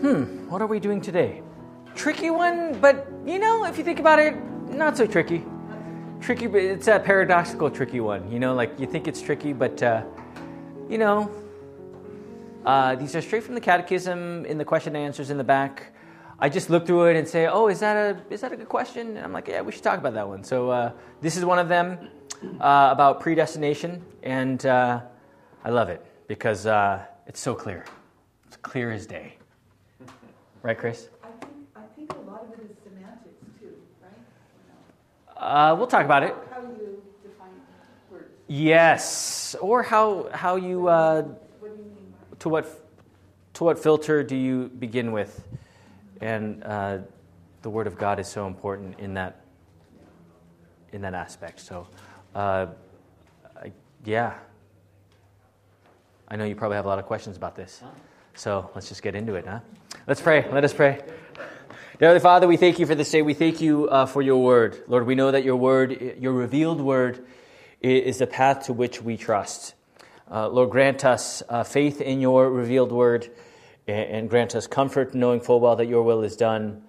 Hmm, what are we doing today? Tricky one, but you know, if you think about it, not so tricky. Tricky, but it's a paradoxical tricky one. You know, like you think it's tricky, but uh, you know, uh, these are straight from the catechism in the question and answers in the back. I just look through it and say, "Oh, is that a is that a good question?" And I'm like, "Yeah, we should talk about that one." So uh, this is one of them uh, about predestination, and uh, I love it because uh, it's so clear. It's clear as day. Right, Chris? I think, I think a lot of it is semantics too, right? Uh, we'll talk about it. How you define words. Yes, or how how you uh, What do you mean by to what to what filter do you begin with, and uh, the Word of God is so important in that in that aspect. So, uh, I, yeah, I know you probably have a lot of questions about this. So let's just get into it, huh? Let's pray. Let us pray. Dear Heavenly Father, we thank you for this day. We thank you uh, for your word. Lord, we know that your word, your revealed word, is the path to which we trust. Uh, Lord, grant us uh, faith in your revealed word and, and grant us comfort knowing full well that your will is done.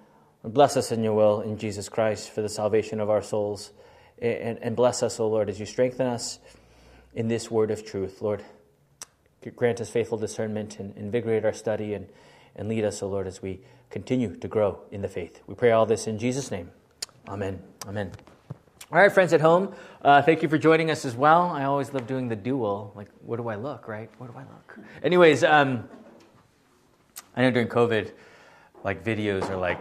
And bless us in your will in Jesus Christ for the salvation of our souls. And, and bless us, O Lord, as you strengthen us in this word of truth. Lord, grant us faithful discernment and invigorate our study and, and lead us, O Lord, as we continue to grow in the faith. We pray all this in Jesus' name. Amen. Amen. All right, friends at home, uh, thank you for joining us as well. I always love doing the dual. Like, what do I look, right? What do I look? Anyways, um, I know during COVID, like videos are like,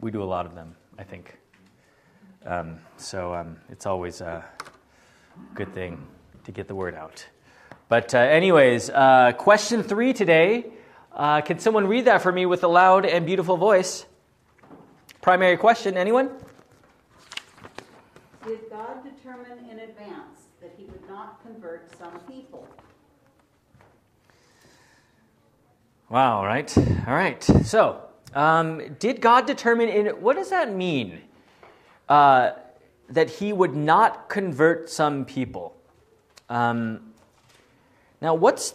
we do a lot of them, I think. Um, so um, it's always a good thing to get the word out. But, uh, anyways, uh, question three today. Uh, can someone read that for me with a loud and beautiful voice? Primary question, anyone? Did God determine in advance that he would not convert some people? Wow, right? All right. So, um, did God determine in what does that mean? Uh, that he would not convert some people. Um, now, what's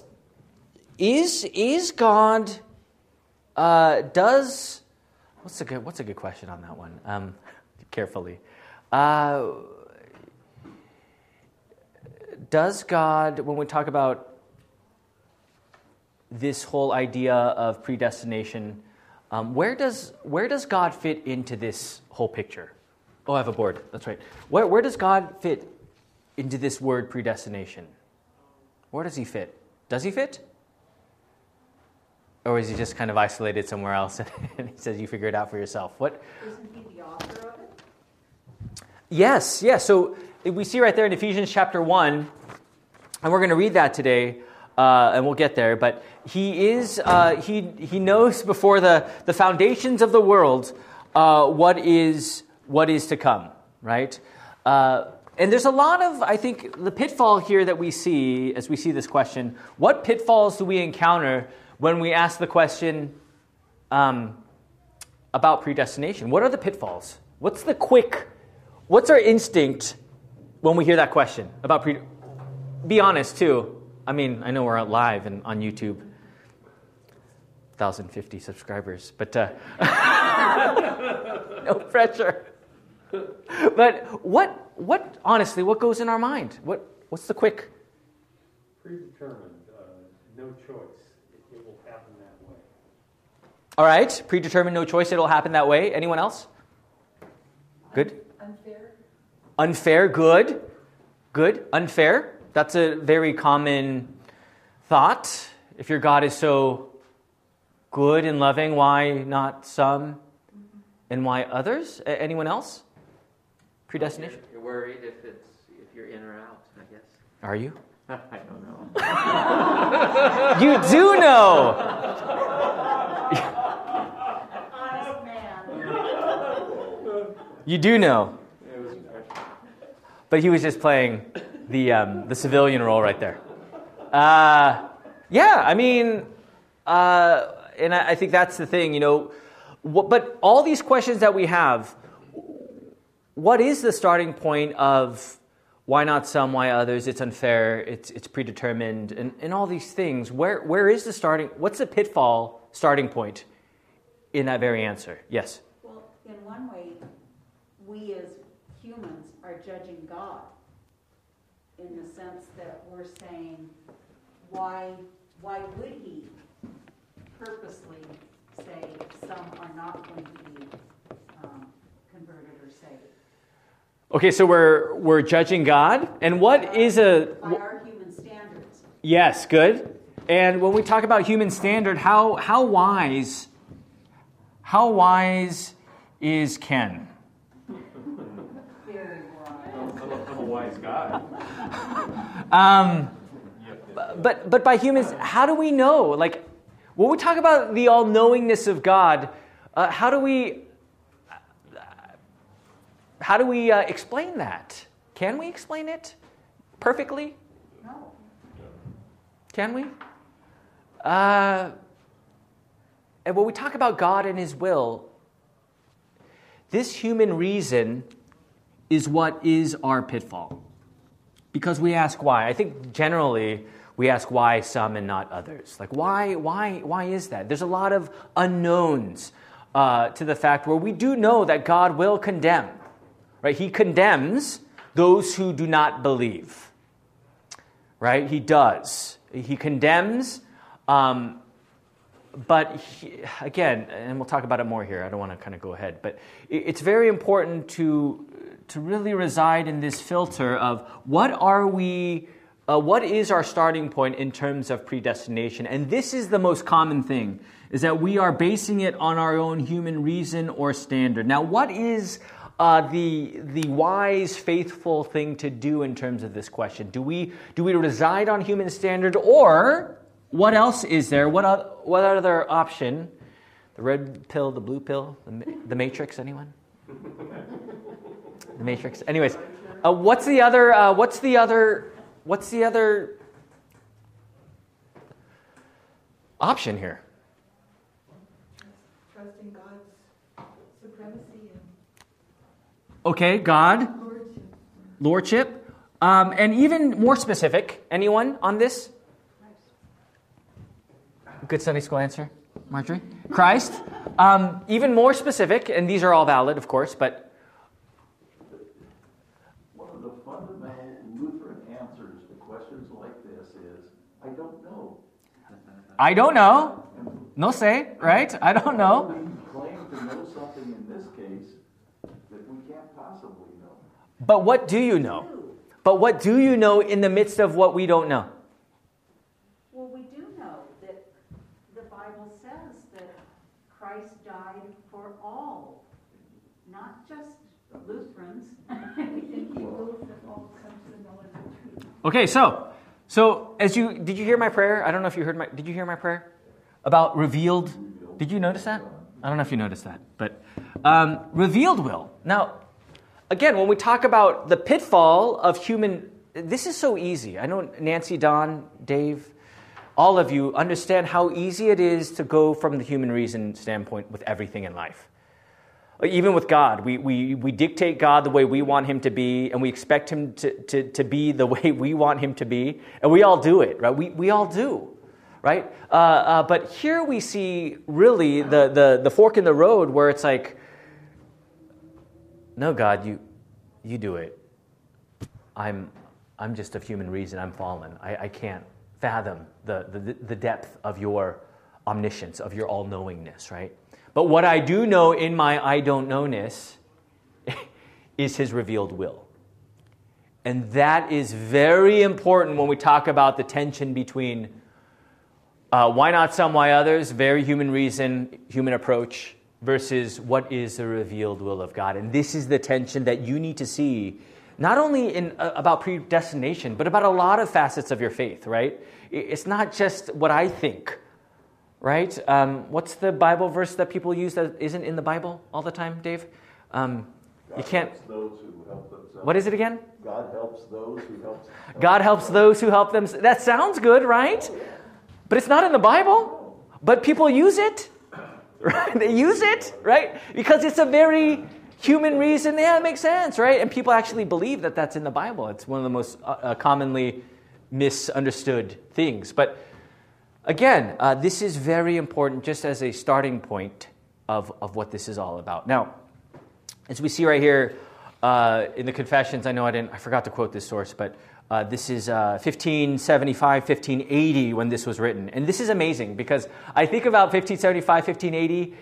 is is God uh, does what's a good what's a good question on that one? Um, carefully, uh, does God when we talk about this whole idea of predestination, um, where does where does God fit into this whole picture? Oh, I have a board. That's right. Where where does God fit into this word predestination? Where does he fit? Does he fit? Or is he just kind of isolated somewhere else and he says you figure it out for yourself? What Isn't he the author of it? Yes, yes. So we see right there in Ephesians chapter 1, and we're going to read that today, uh, and we'll get there. But he is, uh, he, he knows before the, the foundations of the world uh, what, is, what is to come, right? And there's a lot of, I think, the pitfall here that we see as we see this question. What pitfalls do we encounter when we ask the question um, about predestination? What are the pitfalls? What's the quick What's our instinct when we hear that question about pre? Be honest too. I mean, I know we're out live and on YouTube, 1,050 subscribers, but uh, no pressure. But what, what, honestly, what goes in our mind? What, what's the quick? predetermined, uh, no choice. It, it will happen that way. All right, predetermined, no choice. It'll happen that way. Anyone else? Good. unfair? Unfair, good. Good. Unfair. That's a very common thought. If your God is so good and loving, why not some and why others? Anyone else? Predestination? You're worried if it's if you're in or out, I guess. Are you? I don't know. You do know. Honest man. You do know. It was impression. But he was just playing the, um, the civilian role right there. Uh, yeah, I mean, uh, and I, I think that's the thing, you know. What, but all these questions that we have, what is the starting point of why not some, why others, it's unfair, it's, it's predetermined, and, and all these things. Where, where is the starting, what's the pitfall starting point in that very answer? Yes? Well, in one way, we as humans are judging God in the sense that we're saying, why, why would he purposely say some are not going to be um, converted or saved? Okay, so we're, we're judging God. And what is a. By our human standards. Yes, good. And when we talk about human standard, how, how wise how wise is Ken? Very wise. I'm a wise guy. Um, but but by humans, how do we know? Like when we talk about the all knowingness of God, uh, how do we how do we uh, explain that? Can we explain it perfectly? No. Can we? Uh, and when we talk about God and His will, this human reason is what is our pitfall. Because we ask why. I think generally we ask why some and not others. Like, why, why, why is that? There's a lot of unknowns uh, to the fact where we do know that God will condemn. Right? He condemns those who do not believe. Right? He does. He condemns, um, but he, again, and we'll talk about it more here. I don't want to kind of go ahead, but it's very important to to really reside in this filter of what are we. Uh, what is our starting point in terms of predestination? And this is the most common thing, is that we are basing it on our own human reason or standard. Now, what is uh, the, the wise, faithful thing to do in terms of this question? Do we, do we reside on human standard, or what else is there? What, what other option? The red pill, the blue pill, the, the matrix, anyone? the matrix. Anyways, uh, what's the other, uh, what's the other, what's the other option here? Trusting God's supremacy and Okay, God, lordship. lordship, um, and even more specific. Anyone on this? Good Sunday school answer, Marjorie. Christ. Um, even more specific, and these are all valid, of course, but One of the fundamental Lutheran answers to questions like this is, I don't know. I don't know. No say, right? I don't know. We claim to know something in this case that we can't possibly know. But what do you know? But what do you know in the midst of what we don't know? Well, we do know that the Bible says that Christ died for all, not just Lutherans. And he wills that all come to the knowledge. Okay, so so as you did you hear my prayer? I don't know if you heard my did you hear my prayer about revealed? Did you notice that? I don't know if you noticed that, but um, revealed will. Now, again, when we talk about the pitfall of human, this is so easy. I know Nancy, Don, Dave, all of you understand how easy it is to go from the human reason standpoint with everything in life. Even with God, we, we, we dictate God the way we want him to be, and we expect him to, to, to be the way we want him to be, and we all do it, right? We, we all do, right? Uh, uh, but here we see really the, the, the fork in the road where it's like, no, God, you, you do it. I'm, I'm just of human reason, I'm fallen. I, I can't fathom the, the, the depth of your omniscience, of your all knowingness, right? But what I do know in my I don't knowness is his revealed will. And that is very important when we talk about the tension between uh, why not some, why others, very human reason, human approach, versus what is the revealed will of God. And this is the tension that you need to see, not only in, uh, about predestination, but about a lot of facets of your faith, right? It's not just what I think, right? Um, what's the Bible verse that people use that isn't in the Bible all the time, Dave? Um, you can't. those who help themselves. What is it again? God helps those who help. God helps those who help them. That sounds good, right? But it's not in the Bible. But people use it. Right? They use it, right? Because it's a very human reason, yeah, it makes sense, right? And people actually believe that that's in the Bible. It's one of the most uh, uh, commonly misunderstood things. But again, uh, this is very important just as a starting point of, of what this is all about. Now, as we see right here uh, in the Confessions, I know I didn't, I forgot to quote this source, but uh, this is uh, 1575, 1580 when this was written. And this is amazing because I think about 1575, 1580,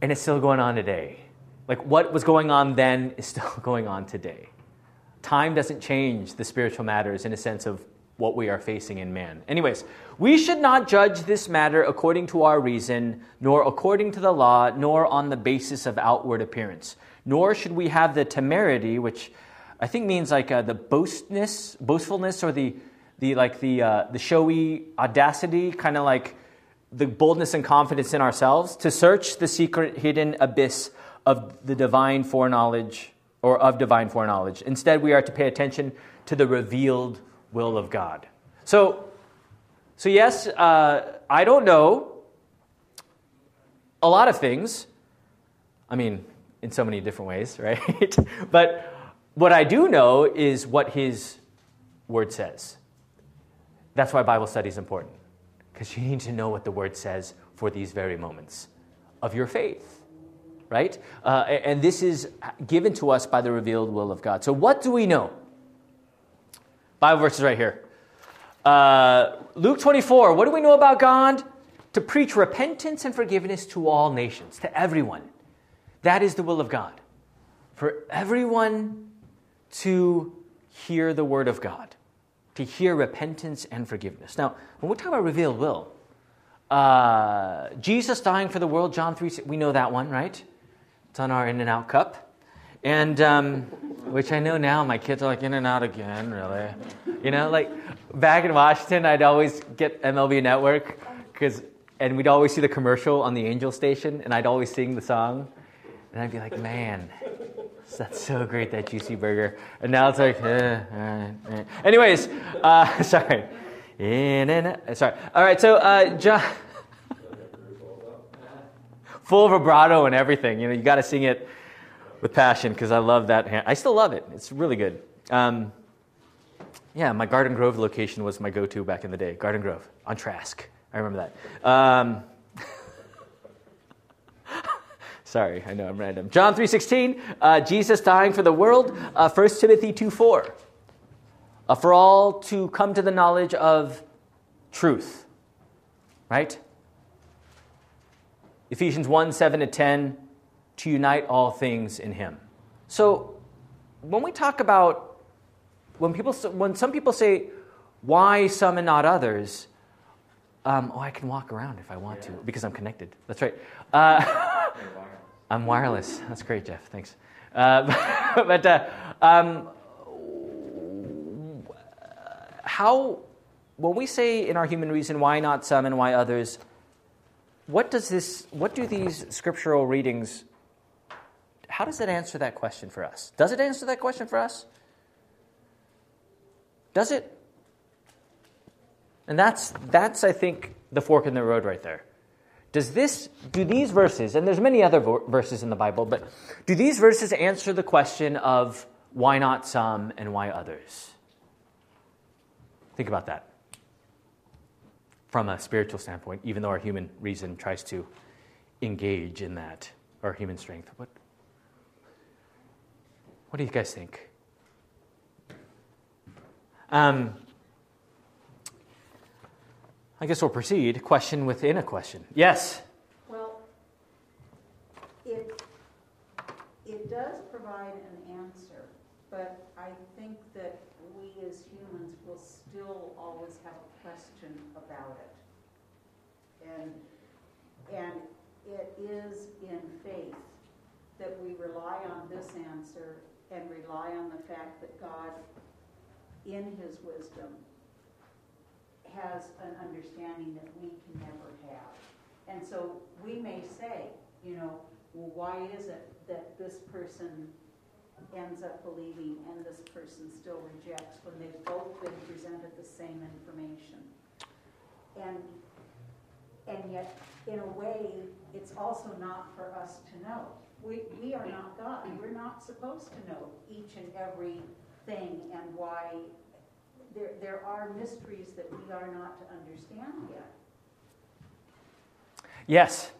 and it's still going on today. Like what was going on then is still going on today. Time doesn't change the spiritual matters in a sense of what we are facing in man. Anyways, we should not judge this matter according to our reason, nor according to the law, nor on the basis of outward appearance. Nor should we have the temerity, which I think means like uh, the boastness, boastfulness, or the the like the uh, the showy audacity, kind of like the boldness and confidence in ourselves to search the secret hidden abyss of the divine foreknowledge or of divine foreknowledge. Instead, we are to pay attention to the revealed will of God. So, so yes, uh, I don't know a lot of things. I mean, in so many different ways, right? but what I do know is what His Word says. That's why Bible study is important, because you need to know what the Word says for these very moments of your faith, right? Uh, and this is given to us by the revealed will of God. So, what do we know? Bible verses right here. Uh, Luke 24, what do we know about God? To preach repentance and forgiveness to all nations, to everyone. That is the will of God. For everyone to hear the word of God, to hear repentance and forgiveness. Now, when we talk about revealed will, uh, Jesus dying for the world, John 3, we know that one, right? It's on our In and Out cup. And, um, which I know now my kids are like, In and Out again, really? You know, like back in Washington, I'd always get MLB Network, because, and we'd always see the commercial on the Angel station, and I'd always sing the song. And I'd be like, man, that's so great, that juicy burger. And now it's like, eh, eh, eh. anyways, uh, sorry. In sorry. All right, so uh, John, full vibrato and everything. You know, you got to sing it with passion because I love that. Hand. I still love it. It's really good. Um, yeah, my Garden Grove location was my go-to back in the day. Garden Grove on Trask. I remember that. Um, Sorry, I know I'm random. John 3.16, uh, Jesus dying for the world. Uh, 1 Timothy 2.4, uh, for all to come to the knowledge of truth. Right? Ephesians 1, 7 to 10, to unite all things in him. So when we talk about, when, people, when some people say, why some and not others, um, oh, I can walk around if I want yeah. to because I'm connected. That's right. Uh, I'm wireless. That's great, Jeff. Thanks. Uh, but uh, um, how, when we say in our human reason, why not some and why others, what does this, what do these scriptural readings, how does it answer that question for us? Does it answer that question for us? Does it? And that's, that's I think, the fork in the road right there. Does this, do these verses, and there's many other verses in the Bible, but do these verses answer the question of why not some and why others? Think about that from a spiritual standpoint, even though our human reason tries to engage in that, our human strength. What, what do you guys think? Um, I guess we'll proceed. Question within a question. Yes? Well, it, it does provide an answer, but I think that we as humans will still always have a question about it. And, and it is in faith that we rely on this answer and rely on the fact that God, in his wisdom, has an understanding that we can never have. And so we may say, you know, well, why is it that this person ends up believing and this person still rejects when they've both been presented the same information? And and yet, in a way, it's also not for us to know We, we are not God. We're not supposed to know each and every thing and why. There, there are mysteries that we are not to understand yet. Yes.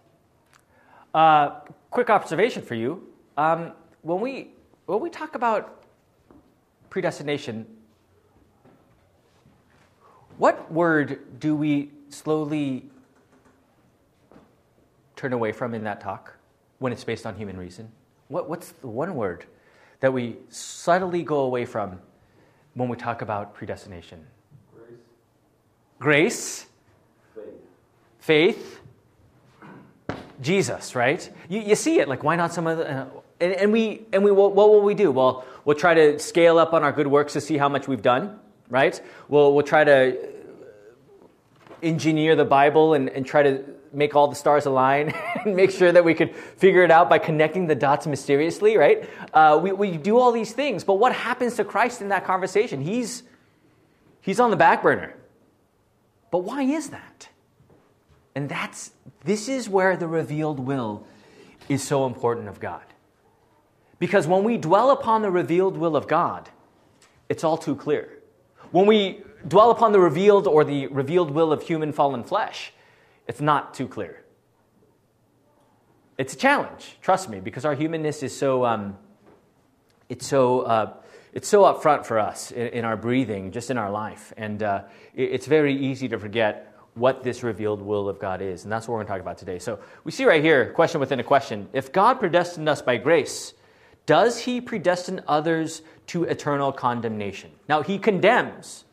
Uh, quick observation for you. Um, when we when we talk about predestination, what word do we slowly turn away from in that talk when it's based on human reason? What, what's the one word that we subtly go away from when we talk about predestination? Grace. Grace, Faith. faith, Jesus, right? You, you see it, like, why not some other. Uh, and, and we, and we what will we do? Well, we'll try to scale up on our good works to see how much we've done, right? We'll, we'll try to engineer the Bible and, and try to make all the stars align and make sure that we could figure it out by connecting the dots mysteriously, right? Uh, we, we do all these things, but what happens to Christ in that conversation? He's, he's on the back burner. But why is that? And that's this is where the revealed will is so important of God. Because when we dwell upon the revealed will of God, it's all too clear. When we dwell upon the revealed or the revealed will of human fallen flesh, it's not too clear. It's a challenge, trust me, because our humanness is so um, it's so uh, it's so upfront for us in, in, our breathing, just in our life, and uh, it, it's very easy to forget what this revealed will of God is, and that's what we're going to talk about today. So we see right here, question within a question: If God predestined us by grace, does He predestine others to eternal condemnation? Now He condemns,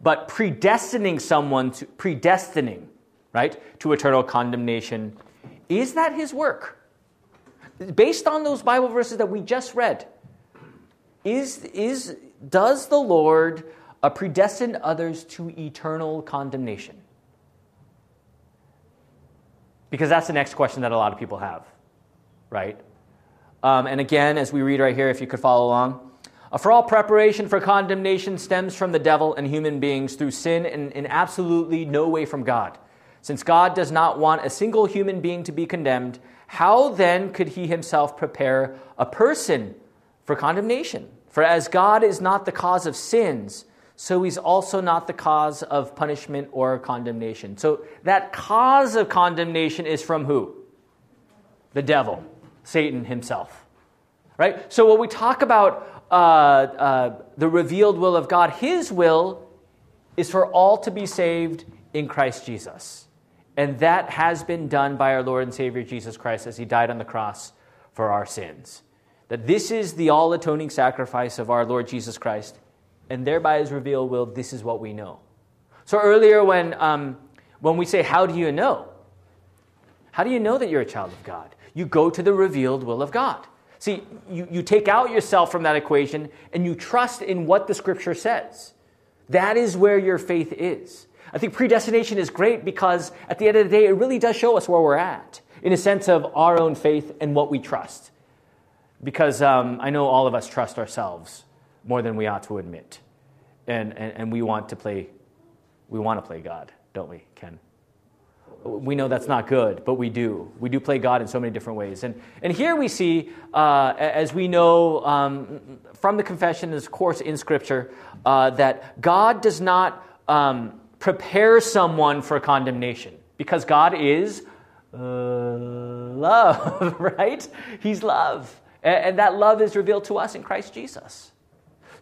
but predestining someone to predestining, right, to eternal condemnation, is that His work? Based on those Bible verses that we just read, is, is, does the Lord uh, predestine others to eternal condemnation? Because that's the next question that a lot of people have, right? Um, and again, as we read right here, if you could follow along. For all preparation for condemnation stems from the devil and human beings through sin and in absolutely no way from God. Since God does not want a single human being to be condemned, how then could he himself prepare a person for condemnation? For as God is not the cause of sins, so he's also not the cause of punishment or condemnation. So that cause of condemnation is from who? The devil, Satan himself. Right? So when we talk about uh, uh, the revealed will of God, his will is for all to be saved in Christ Jesus. And that has been done by our Lord and Savior Jesus Christ as he died on the cross for our sins. That this is the all atoning sacrifice of our Lord Jesus Christ and thereby his revealed will, this is what we know. So earlier, when, um, when we say, How do you know? How do you know that you're a child of God? You go to the revealed will of God. See, you, you take out yourself from that equation and you trust in what the scripture says. That is where your faith is. I think predestination is great because at the end of the day, it really does show us where we're at in a sense of our own faith and what we trust. Because um, I know all of us trust ourselves more than we ought to admit. And, and, and we want to play, we want to play God, don't we, Ken? We know that's not good, but we do. We do play God in so many different ways. And, and here we see, uh, as we know um, from the confession, of course, in Scripture, uh, that God does not um, prepare someone for condemnation because God is uh, love, right? He's love. And, and that love is revealed to us in Christ Jesus.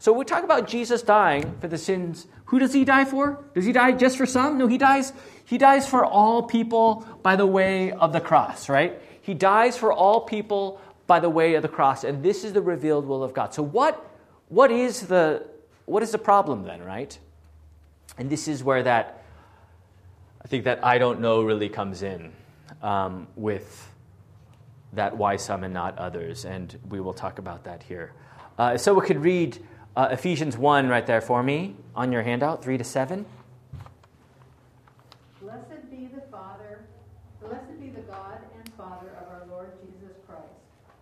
So we talk about Jesus dying for the sins. Who does he die for? Does he die just for some? No, he dies he dies for all people by the way of the cross, right? He dies for all people by the way of the cross, and this is the revealed will of God. So what what is the what is the problem then, right? And this is where that I think that I don't know really comes in um, with that why some and not others, and we will talk about that here. Uh, so we could read uh, Ephesians 1 right there for me on your handout, 3 to 7. Blessed be the Father, blessed be the God and Father of our Lord Jesus Christ,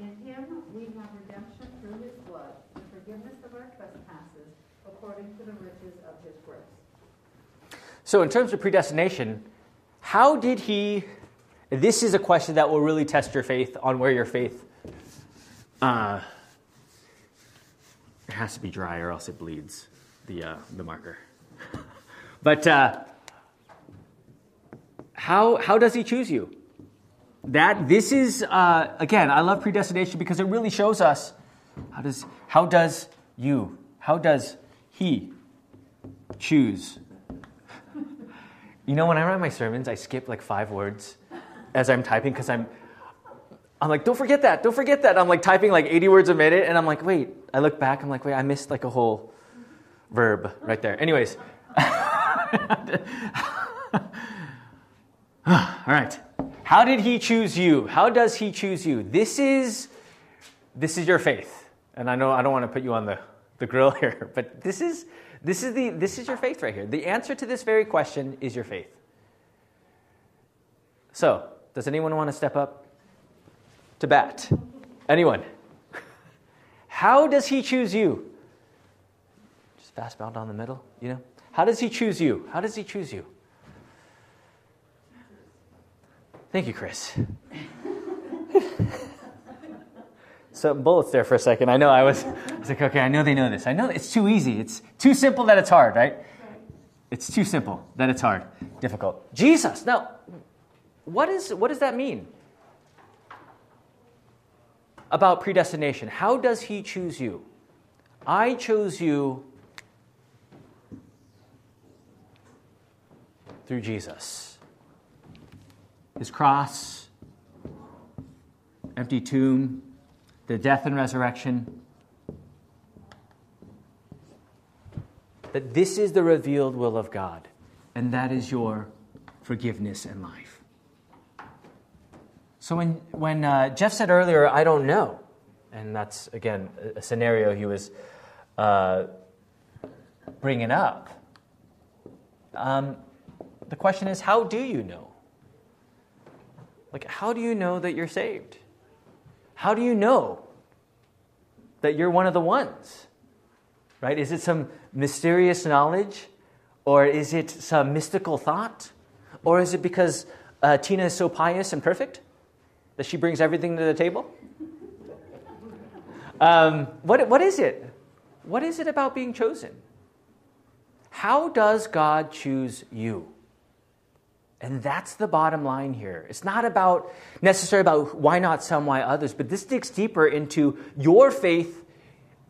In him we have redemption through his blood, the forgiveness of our trespasses, according to the riches of his grace. So, in terms of predestination, how did he? This is a question that will really test your faith on where your faith. Uh, it has to be dry, or else it bleeds the uh, the marker. but uh, how how does he choose you? That this is uh, again, I love predestination because it really shows us how does how does you how does he choose you know, when I write my sermons, I skip like five words as I'm typing because I'm, I'm like, don't forget that, don't forget that. I'm like typing like 80 words a minute, and I'm like, wait. I look back, I'm like, wait, I missed like a whole verb right there. Anyways. All right. How did he choose you? How does he choose you? This is this is your faith. And I know I don't want to put you on the, the grill here, but this is this is, the, this is your faith right here. The answer to this very question is your faith. So, does anyone want to step up to bat? Anyone? How does he choose you? Just fastball down the middle, you know? How does he choose you? How does he choose you? Thank you, Chris. so bullets there for a second. I know I was, I was like, okay, I know they know this. I know it's too easy. It's too simple that it's hard, right? It's too simple that it's hard, difficult. Jesus. Now, what, is, what does that mean about predestination? How does he choose you? I chose you through Jesus. His cross, empty tomb, the death and resurrection. That this is the revealed will of God, and that is your forgiveness and life. So when, when uh, Jeff said earlier, I don't know, and that's, again, a scenario he was uh, bringing up, um, the question is, how do you know? Like, how do you know that you're saved? How do you know that you're one of the ones? Right? Is it some mysterious knowledge? Or is it some mystical thought? Or is it because uh, Tina is so pious and perfect that she brings everything to the table? Um, what, what is it? What is it about being chosen? How does God choose you? And that's the bottom line here. It's not about necessarily about why not some, why others, but this digs deeper into your faith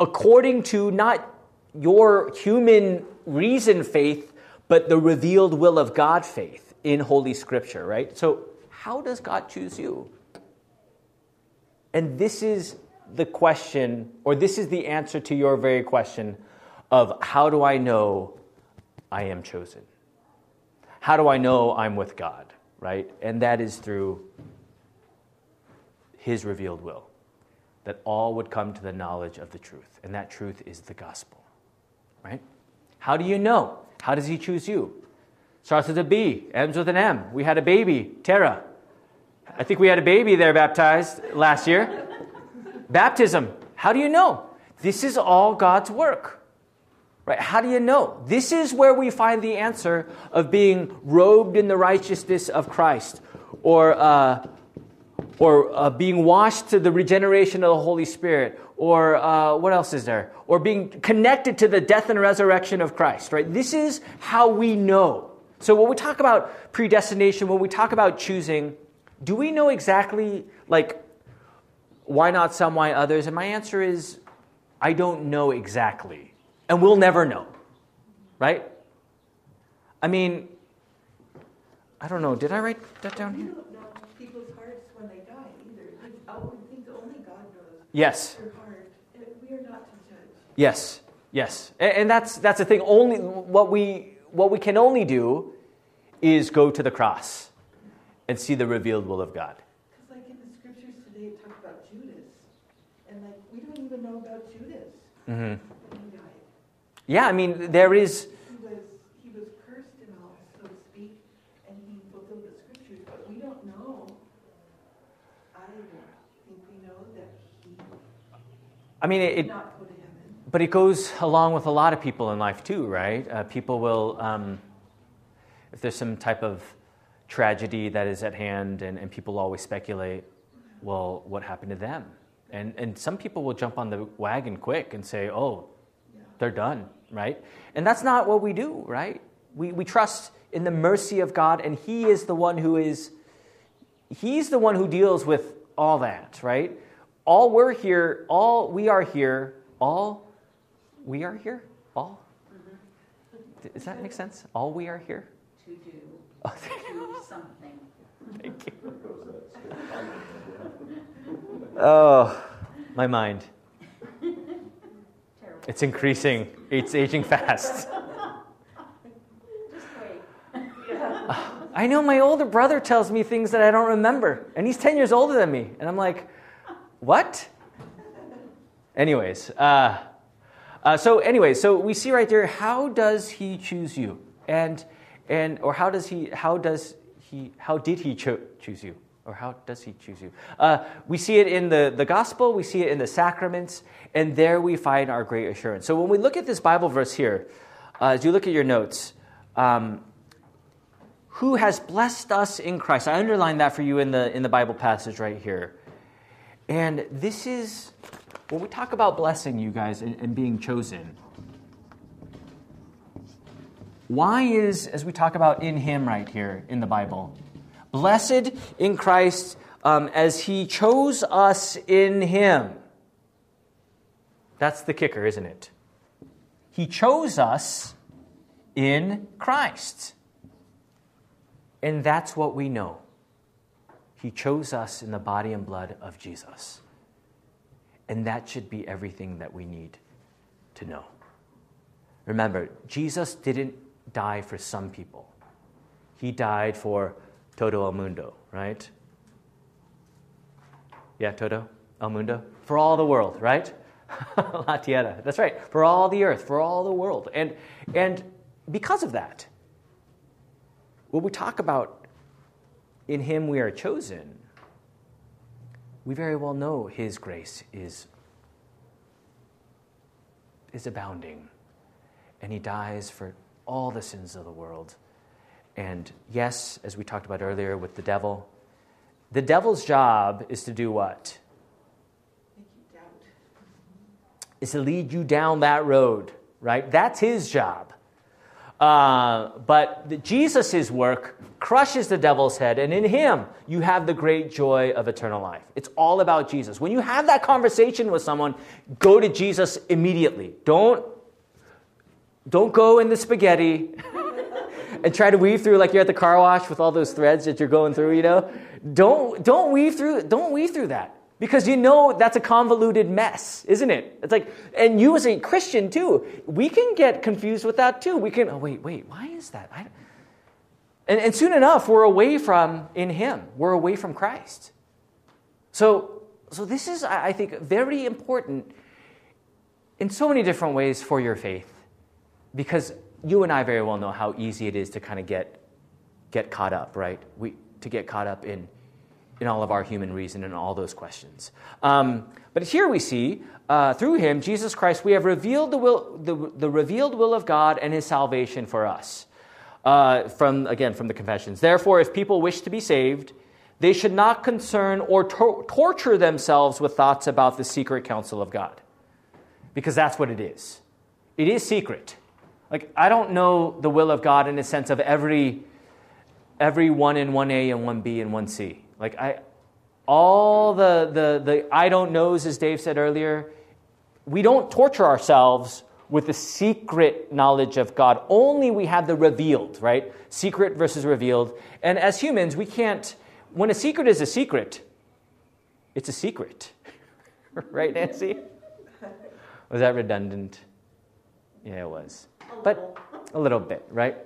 according to not your human reason faith, but the revealed will of God faith in Holy Scripture, right? So, how does God choose you? And this is the question, or this is the answer to your very question of how do I know I am chosen? How do I know I'm with God, right? And that is through His revealed will, that all would come to the knowledge of the truth. And that truth is the gospel, right? How do you know? How does He choose you? Starts with a B, ends with an M. We had a baby, Tara. I think we had a baby there baptized last year. Baptism. How do you know? This is all God's work. Right? How do you know? This is where we find the answer of being robed in the righteousness of Christ or, uh, or uh, being washed to the regeneration of the Holy Spirit or uh, what else is there? Or being connected to the death and resurrection of Christ, right? This is how we know. So when we talk about predestination, when we talk about choosing, do we know exactly, like, why not some, why others? And my answer is, I don't know exactly and we'll never know. Right? I mean, I don't know. Did I write that down here? People's hearts when they die either. These outward things only God knows. Yes. Their heart. We are not to judge. Yes. Yes. And, and that's that's the thing. Only what we what we can only do is go to the cross and see the revealed will of God. Because like in the scriptures today, it talks about Judas. And like we don't even know about Judas hmm died. Yeah, I mean, there is. He was, he was cursed and all, so to speak, and he fulfilled the scriptures, but we don't know. I think we know that he I mean, did it, not go to heaven. but it goes along with a lot of people in life too, right? Uh, people will, um, if there's some type of tragedy that is at hand, and, and people always speculate, well, what happened to them? And, and some people will jump on the wagon quick and say, oh, they're done, right? And that's not what we do, right? We, we trust in the mercy of God, and He is the one who is, He's the one who deals with all that, right? All we're here, all we are here, all we are here, all. Mm-hmm. Does that make sense? All we are here? To do, Oh, do something. thank you. There goes that stick. Oh, my mind. It's increasing, it's aging fast. Just wait. I know my older brother tells me things that I don't remember, and he's 10 years older than me. And I'm like, what? Anyways, uh, uh, so anyway, so we see right there, how does he choose you? And, and or how does he, how does he, how did he cho- choose you? Or how does he choose you? Uh, we see it in the, the gospel, we see it in the sacraments, and there we find our great assurance. So when we look at this Bible verse here, uh, as you look at your notes, um, who has blessed us in Christ. I underlined that for you in the, in the Bible passage right here. And this is, when we talk about blessing you guys and, and being chosen, why is, as we talk about in Him right here in the Bible, blessed in Christ um, as He chose us in Him? That's the kicker, isn't it? He chose us in Christ. And that's what we know. He chose us in the body and blood of Jesus. And that should be everything that we need to know. Remember, Jesus didn't die for some people, He died for todo el mundo, right? Yeah, todo el mundo? For all the world, right? La tierra. That's right. For all the earth, for all the world. And, and because of that, when we talk about in him we are chosen, we very well know his grace is, is abounding. And he dies for all the sins of the world. And yes, as we talked about earlier with the devil, the devil's job is to do what? Is to lead you down that road, right? That's his job. Uh, but Jesus' work crushes the devil's head, and in him you have the great joy of eternal life. It's all about Jesus. When you have that conversation with someone, go to Jesus immediately. Don't, don't go in the spaghetti and try to weave through like you're at the car wash with all those threads that you're going through, you know? Don't, don't weave through, don't weave through that. Because you know that's a convoluted mess, isn't it? It's like, and you as a Christian too, we can get confused with that too. We can, oh, wait, wait, why is that? I, and, and soon enough, we're away from in Him, we're away from Christ. So, so this is, I I think, very important in so many different ways for your faith, because you and I very well know how easy it is to kind of get, get caught up, right? We, to get caught up in in all of our human reason and all those questions. Um, but here we see, uh, through him, Jesus Christ, we have revealed the, will, the, the revealed will of God and his salvation for us. Uh, from, again, from the confessions. Therefore, if people wish to be saved, they should not concern or tor- torture themselves with thoughts about the secret counsel of God. Because that's what it is. It is secret. Like, I don't know the will of God in the sense of every, every one in 1A and 1B and 1C. Like I, all the, the, the I don't knows, as Dave said earlier, we don't torture ourselves with the secret knowledge of God. Only we have the revealed, right? Secret versus revealed. And as humans, we can't, when a secret is a secret, it's a secret. right, Nancy? Was that redundant? Yeah, it was. But a little bit, right?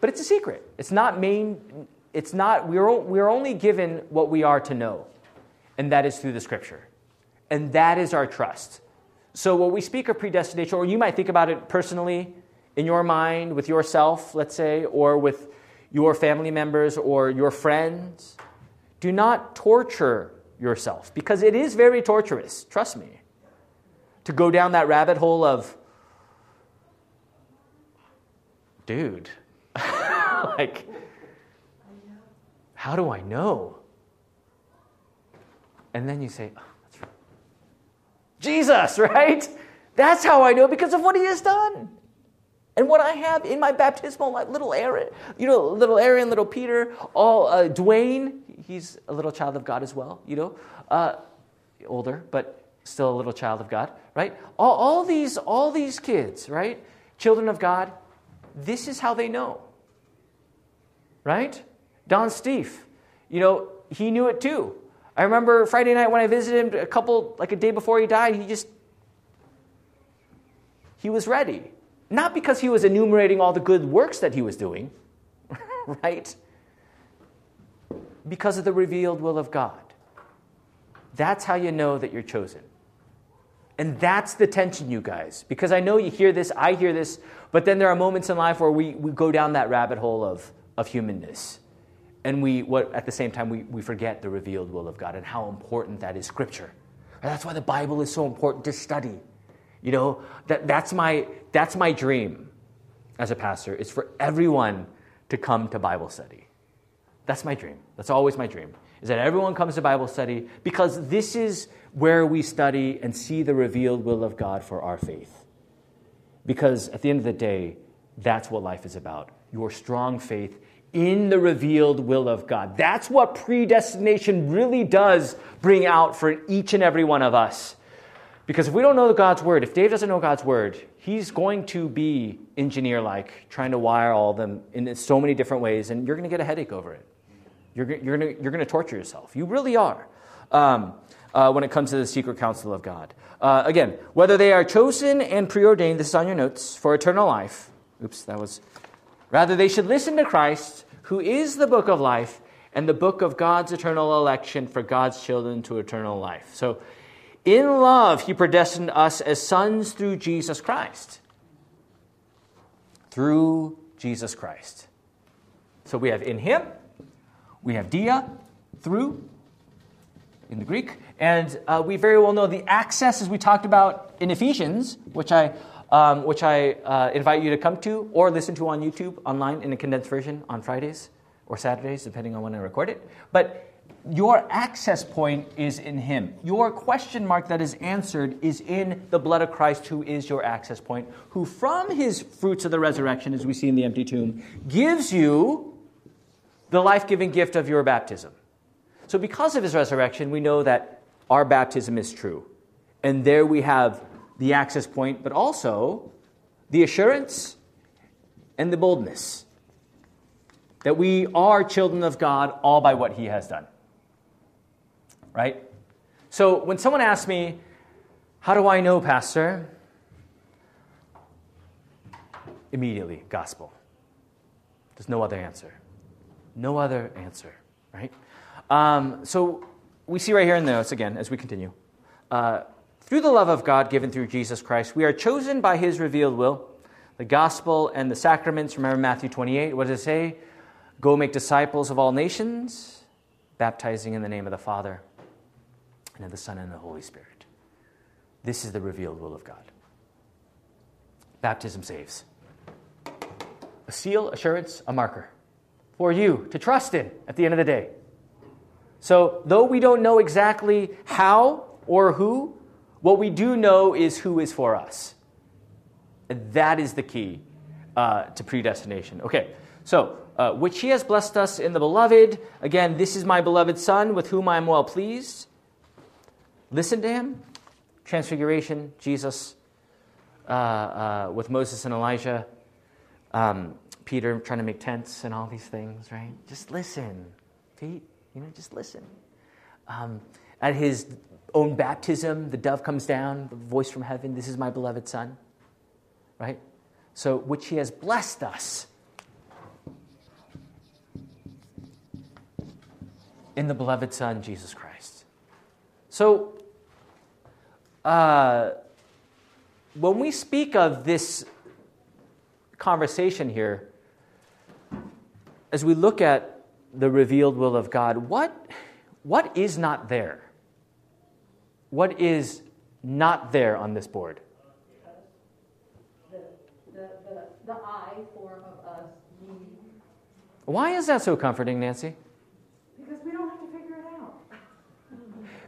But it's a secret. It's not main it's not we're, we're only given what we are to know and that is through the scripture and that is our trust so what we speak of predestination, or you might think about it personally in your mind with yourself, let's say, or with your family members or your friends. Do not torture yourself because it is very torturous, trust me, to go down that rabbit hole of, dude, like, how do I know? And then you say, oh, right. Jesus, right? That's how I know because of what he has done. And what I have in my baptismal life, little Aaron, you know, little Aaron, little Peter, all uh, Dwayne, he's a little child of God as well, you know, uh, older, but still a little child of God, right? All, all these, all these kids, right, children of God, this is how they know, right? Don Steve, you know, he knew it too. I remember Friday night when I visited him, a couple, like a day before he died, he just, he was ready. Not because he was enumerating all the good works that he was doing, right? Because of the revealed will of God. That's how you know that you're chosen. And that's the tension, you guys. Because I know you hear this, I hear this, but then there are moments in life where we, we go down that rabbit hole of, of humanness. And we, what, at the same time, we, we forget the revealed will of God and how important that is Scripture. And that's why the Bible is so important to study. You know, that, that's, my, that's my dream as a pastor, is for everyone to come to Bible study. That's my dream. That's always my dream, is that everyone comes to Bible study because this is where we study and see the revealed will of God for our faith. Because at the end of the day, that's what life is about your strong faith in the revealed will of God. That's what predestination really does bring out for each and every one of us. Because if we don't know God's word, if Dave doesn't know God's word, he's going to be engineer like, trying to wire all of them in so many different ways, and you're going to get a headache over it. You're, you're going you're to torture yourself. You really are um, uh, when it comes to the secret counsel of God. Uh, again, whether they are chosen and preordained, this is on your notes, for eternal life. Oops, that was. Rather, they should listen to Christ, who is the book of life, and the book of God's eternal election for God's children to eternal life. So, in love, he predestined us as sons through Jesus Christ. Through Jesus Christ. So we have in him, we have dia, through, in the Greek, and uh, we very well know the access, as we talked about in Ephesians, which I, um, which I uh, invite you to come to or listen to on YouTube online in a condensed version on Fridays or Saturdays, depending on when I record it. But your access point is in Him. Your question mark that is answered is in the blood of Christ, who is your access point, who from His fruits of the resurrection, as we see in the empty tomb, gives you the life giving gift of your baptism. So, because of His resurrection, we know that our baptism is true. And there we have the access point, but also the assurance and the boldness that we are children of God all by what He has done right? So when someone asks me, How do I know, Pastor? Immediately, gospel. There's no other answer. No other answer, right? Um, so we see right here in the notes again as we continue. Uh, through the love of God given through Jesus Christ, we are chosen by his revealed will. The gospel and the sacraments, remember Matthew 28, what does it say? Go make disciples of all nations, baptizing in the name of the Father and of the Son and the Holy Spirit. This is the revealed will of God. Baptism saves. A seal, assurance, a marker for you to trust in at the end of the day. So, though we don't know exactly how or who, what we do know is who is for us. And that is the key uh, to predestination. Okay, so, uh, which he has blessed us in the beloved. Again, this is my beloved Son with whom I am well pleased. Listen to him. Transfiguration, Jesus uh, uh, with Moses and Elijah, um, Peter trying to make tents and all these things, right? Just listen, Pete. You know, just listen. Um, at his own baptism, the dove comes down, the voice from heaven, This is my beloved Son, right? So, which he has blessed us in the beloved Son, Jesus Christ. So, uh, when we speak of this conversation here, as we look at the revealed will of God, what, what is not there? What is not there on this board? The, the, the, the I form of us, Why is that so comforting, Nancy? because we don't have to figure it out.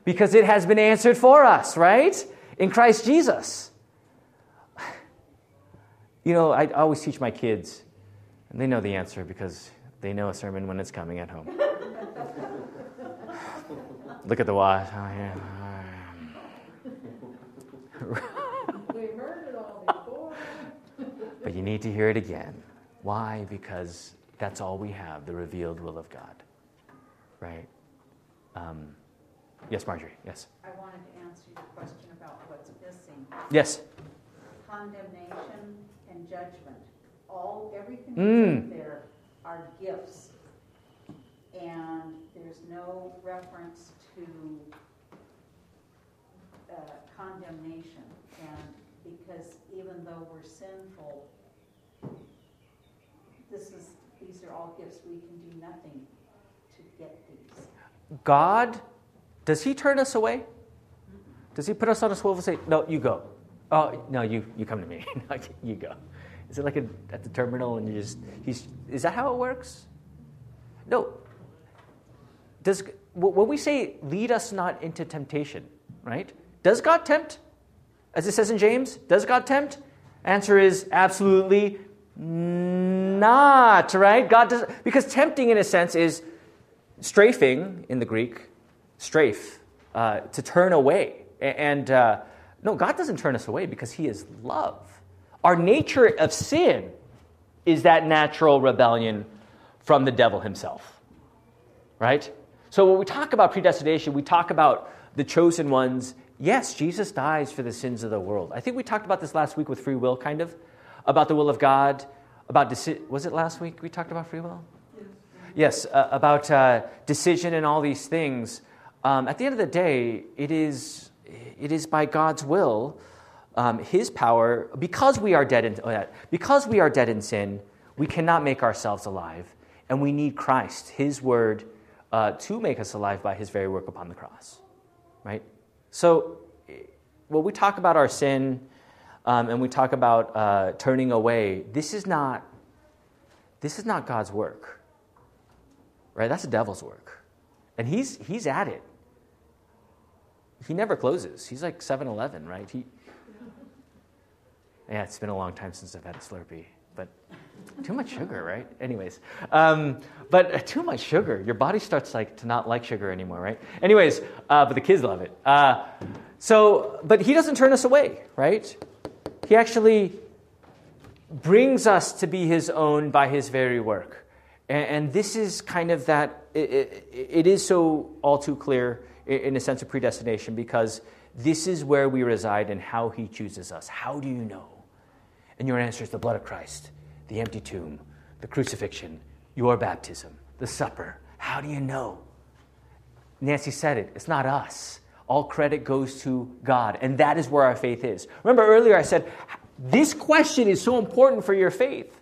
Because it has been answered for us, right? In Christ Jesus. You know, I always teach my kids, and they know the answer because they know a sermon when it's coming at home. Look at the watch. Oh, yeah. We heard it all before. But you need to hear it again. Why? Because that's all we have the revealed will of God. Right? Um, yes, Marjorie. Yes. I wanted to answer your question about what's missing. Yes. Condemnation and judgment, all, everything Mm. that's in there gifts. And there's no reference to uh, condemnation. And because even though we're sinful, this is, these are all gifts. We can do nothing to get these. God, does He turn us away? Does He put us on a swivel and say, No, you go? Oh, no, you, you come to me. You go. Is it like a, at the terminal and you just, he's, is that how it works? No. Does, when we say, lead us not into temptation, right? Does God tempt? As it says in James, does God tempt? Answer is absolutely not, right? God does, because tempting in a sense is strafing in the Greek, strafe, uh, to turn away. And uh, no, God doesn't turn us away because He is love. Our nature of sin is that natural rebellion from the devil himself, right? So when we talk about predestination, we talk about the chosen ones. Yes, Jesus dies for the sins of the world. I think we talked about this last week with free will, kind of, about the will of God, about deci- was it last week we talked about free will? Yes, uh, about uh, decision and all these things. Um, at the end of the day, it is, it is by God's will, um, His power, because we are dead in, oh, because we are dead in sin, we cannot make ourselves alive, and we need Christ, His word, uh, to make us alive by His very work upon the cross. Right. So, when we talk about our sin, um, and we talk about uh, turning away, this is not, this is not God's work right? That's the devil's work. And he's, he's at it. He never closes. He's like 7 Eleven, right? He, yeah, it's been a long time since I've had a Slurpee, but too much sugar, right? Anyways, um, but uh, too much sugar. Your body starts like to not like sugar anymore, right? Anyways, uh, but the kids love it. Uh, so, but he doesn't turn us away, right? He actually brings us to be his own by his very work. And, and this is kind of that, it, it, it is so all too clear in, in a sense of predestination because this is where we reside and how he chooses us. How do you know? And your answer is the blood of Christ, the empty tomb, the crucifixion, your baptism, the supper. How do you know? Nancy said it. It's not us. All credit goes to God, and that is where our faith is. Remember earlier I said this question is so important for your faith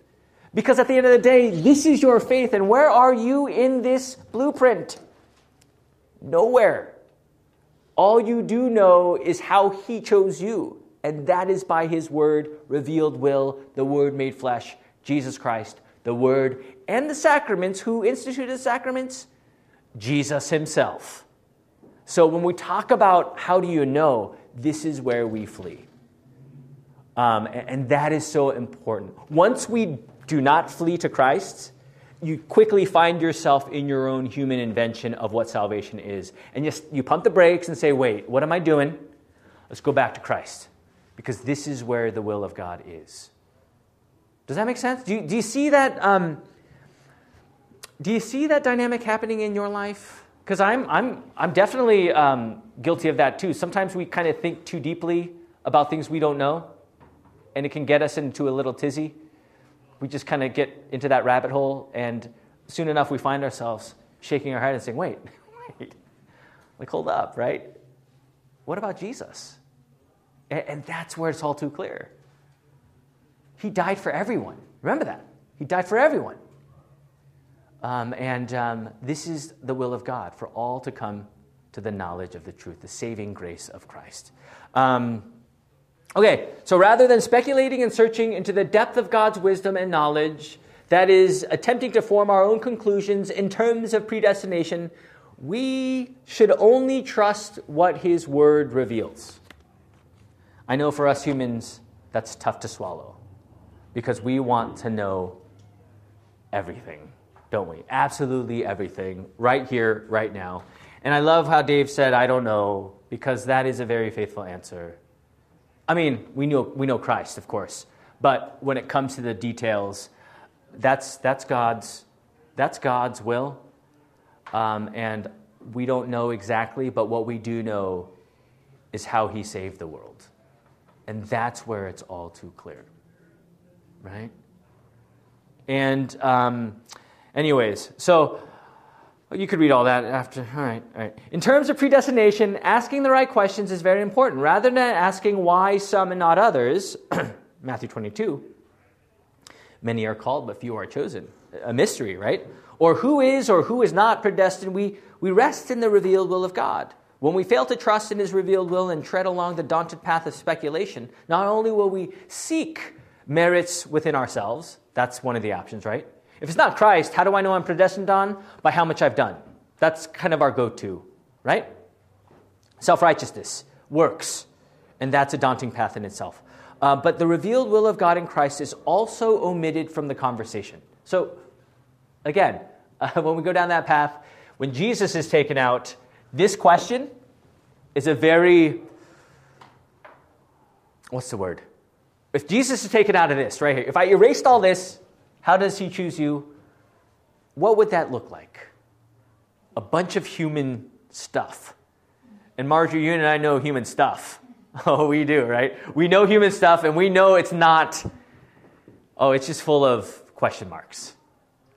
because at the end of the day, this is your faith, and where are you in this blueprint? Nowhere. All you do know is how He chose you, and that is by His Word, revealed will, the Word made flesh, Jesus Christ, the Word, and the sacraments. Who instituted the sacraments? Jesus Himself. So when we talk about how do you know, this is where we flee. Um, and, that is so important. Once we do not flee to Christ, you quickly find yourself in your own human invention of what salvation is. And you pump the brakes and say, wait, what am I doing? Let's go back to Christ. Because this is where the will of God is. Does that make sense? Do you, do you see that? Um, do you see that dynamic happening in your life? Because I'm, I'm, I'm definitely um, guilty of that too. Sometimes we kind of think too deeply about things we don't know, and it can get us into a little tizzy. We just kind of get into that rabbit hole, and soon enough we find ourselves shaking our head and saying, wait, wait, like hold up, right? What about Jesus? And, that's where it's all too clear. He died for everyone. Remember that. He died for everyone. Um, and um, this is the will of God for all to come to the knowledge of the truth, the saving grace of Christ. Um, okay, so rather than speculating and searching into the depth of God's wisdom and knowledge, that is, attempting to form our own conclusions in terms of predestination, we should only trust what His Word reveals. I know for us humans, that's tough to swallow because we want to know everything, don't we? Absolutely everything, right here, right now. And I love how Dave said, I don't know, because that is a very faithful answer. I mean, we know, we know Christ, of course, but when it comes to the details, that's, that's, God's, that's God's will. Um, and we don't know exactly, but what we do know is how He saved the world. And that's where it's all too clear. Right? And, um, anyways, so you could read all that after. All right, all right. In terms of predestination, asking the right questions is very important. Rather than asking why some and not others, Matthew 22, many are called, but few are chosen. A mystery, right? Or who is or who is not predestined, we, we rest in the revealed will of God. When we fail to trust in his revealed will and tread along the daunted path of speculation, not only will we seek merits within ourselves, that's one of the options, right? If it's not Christ, how do I know I'm predestined on? By how much I've done. That's kind of our go to, right? Self righteousness, works, and that's a daunting path in itself. Uh, but the revealed will of God in Christ is also omitted from the conversation. So, again, uh, when we go down that path, when Jesus is taken out, this question is a very, what's the word? If Jesus is taken out of this, right here, if I erased all this, how does he choose you? What would that look like? A bunch of human stuff. And Marjorie, you and I know human stuff. Oh, we do, right? We know human stuff and we know it's not, oh, it's just full of question marks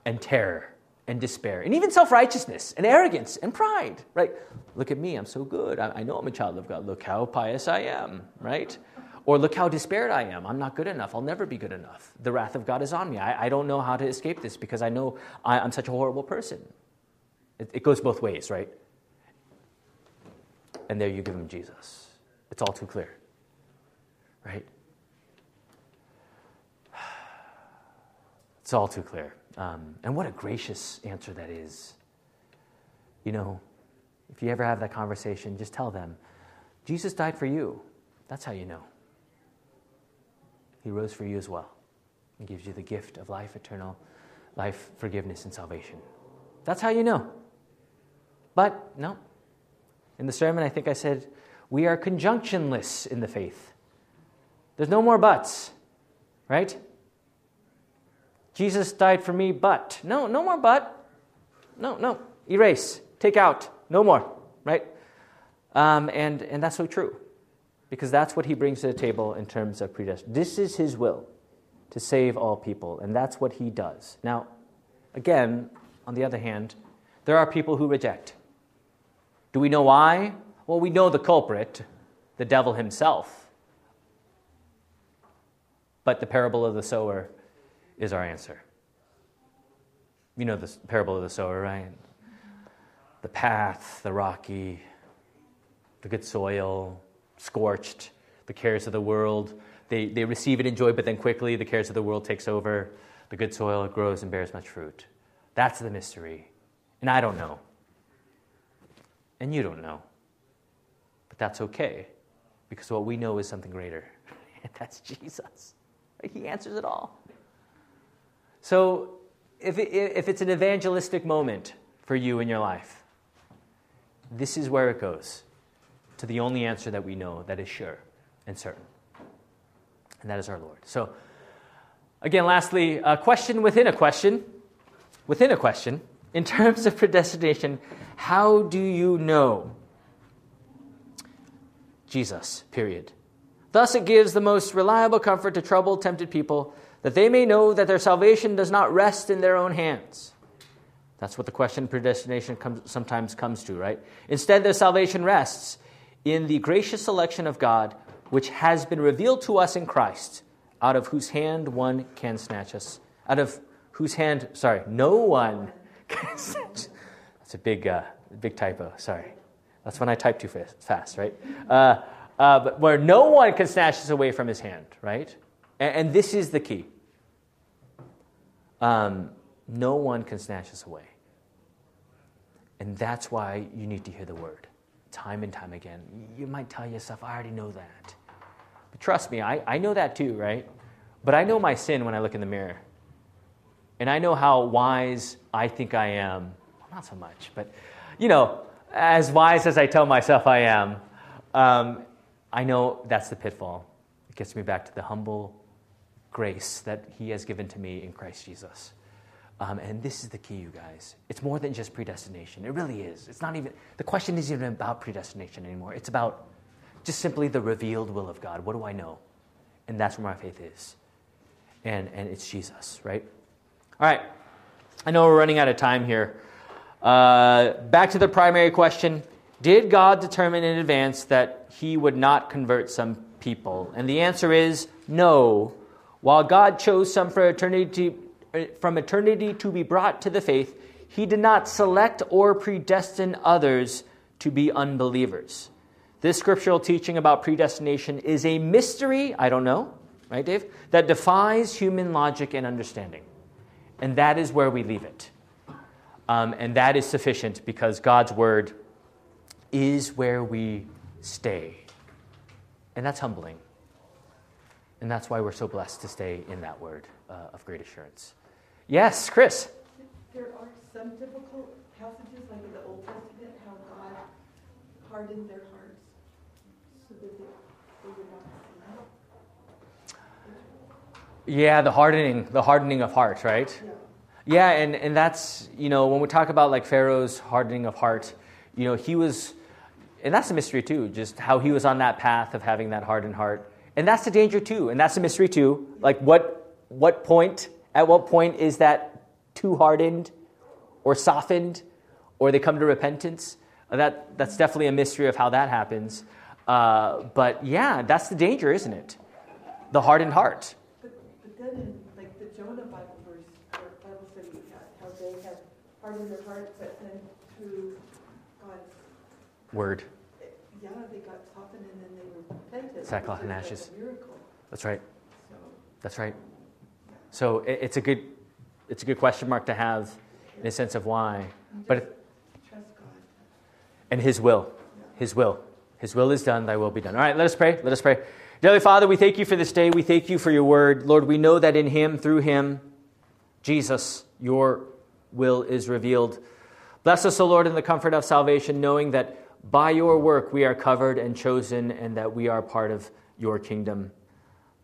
and terror and despair and even self righteousness and arrogance and pride, right? Look at me, I'm so good. I, I know I'm a child of God. Look how pious I am, right? Or look how despaired I am. I'm not good enough. I'll never be good enough. The wrath of God is on me. I, I don't know how to escape this because I know I, am such a horrible person. It, it goes both ways, right? And there you give him Jesus. It's all too clear, right? It's all too clear. Um, and what a gracious answer that is. You know, if you ever have that conversation, just tell them, Jesus died for you. That's how you know. He rose for you as well and gives you the gift of life, eternal life, forgiveness, and salvation. That's how you know. But no. In the sermon, I think I said, we are conjunctionless in the faith. There's no more buts, right? Jesus died for me, but. No, no more but. No, no. Erase. Take out. No more, right? Um, and, and that's so true because that's what he brings to the table in terms of predestination. This is his will to save all people, and that's what he does. Now, again, on the other hand, there are people who reject. Do we know why? Well, we know the culprit, the devil himself. But the parable of the sower is our answer. You know the parable of the sower, right? The path, the rocky, the good soil, scorched, the cares of the world. They, they receive it in joy, but then quickly the cares of the world takes over. The good soil grows and bears much fruit. That's the mystery. And I don't know. And you don't know. But that's okay, because what we know is something greater. And that's Jesus. He answers it all. So if, it, if it's an evangelistic moment for you in your life, this is where it goes to the only answer that we know that is sure and certain. And that is our Lord. So, again, lastly, a question within a question. Within a question. In terms of predestination, how do you know? Jesus, period. Thus, it gives the most reliable comfort to troubled, tempted people that they may know that their salvation does not rest in their own hands. That's what the question predestination comes, sometimes comes to, right? Instead, their salvation rests in the gracious selection of God which has been revealed to us in Christ, out of whose hand one can snatch us. Out of whose hand, sorry, no one can snatch. That's a big, uh, big typo, sorry. That's when I type too fast, right? Uh, uh, but where no one can snatch us away from his hand, right? And, and this is the key. Um, no one can snatch us away. And that's why you need to hear the word time and time again. You might tell yourself, I already know that. But trust me, I, I know that too, right? But I know my sin when I look in the mirror. And I know how wise I think I am. Well, not so much, but, you know, as wise as I tell myself I am, um, I know that's the pitfall. It gets me back to the humble grace that He has given to me in Christ Jesus. Um, and this is the key, you guys. It's more than just predestination. It really is. It's not even, the question isn't even about predestination anymore. It's about just simply the revealed will of God. What do I know? And that's where my faith is. And, and it's Jesus, right? All right. I know we're running out of time here. Uh, back to the primary question Did God determine in advance that he would not convert some people? And the answer is no. While God chose some eternity from eternity to be brought to the faith, he did not select or predestine others to be unbelievers. This scriptural teaching about predestination is a mystery, I don't know, right, Dave, that defies human logic and understanding. And that is where we leave it. Um, and that is sufficient because God's word is where we stay. And that's humbling. And that's why we're so blessed to stay in that word uh, of great assurance. Yes, Chris. There are some difficult passages, like in the Old Testament, how God hardened their hearts so that they, they would not see. Yeah, the hardening, the hardening of heart, right? Yeah. Yeah, and, and that's, you know, when we talk about like Pharaoh's hardening of heart, you know, he was, and that's a mystery too, just how he was on that path of having that hardened heart. And that's the danger too, and that's a mystery too. Like what, what point, at what point is that too hardened or softened or they come to repentance? That, that's definitely a mystery of how that happens. Uh, but yeah, that's the danger, isn't it? The hardened heart. But, but then in like the Jonah Bible verse, or Bible study we had, how they have hardened their hearts, but then through God's, Word. Yeah, they got softened and then they repented. Sackcloth and ashes. That's right. so. That's right. So it, it's a good, it's a good question mark to have in a sense of why. But God. and His will, His will, His will is done. Thy will be done. All right, let us pray. Let us pray. Dearly Father, we thank you for this day. We thank you for your word, Lord. We know that in Him, through Him, Jesus, your will is revealed. Bless us, O Lord, in the comfort of salvation, knowing that by your work we are covered and chosen, and that we are part of your kingdom.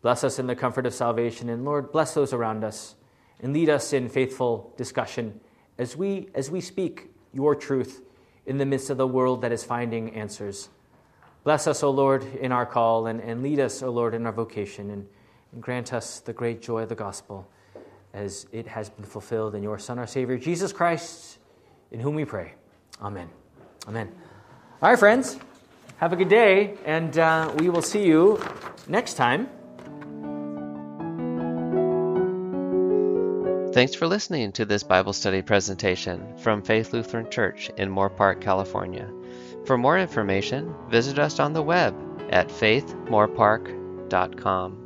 Bless us in the comfort of salvation, and Lord, bless those around us, and lead us in faithful discussion as we as we speak your truth in the midst of the world that is finding answers. Bless us, O Lord, in our call, and, and lead us, O Lord, in our vocation, and, and grant us the great joy of the gospel as it has been fulfilled in your Son, our Savior, Jesus Christ, in whom we pray. Amen. Amen. All right, friends, have a good day, and uh, we will see you next time. Thanks for listening to this Bible study presentation from Faith Lutheran Church in Moorpark, California. For more information, visit us on the web at faithmoorpark.com.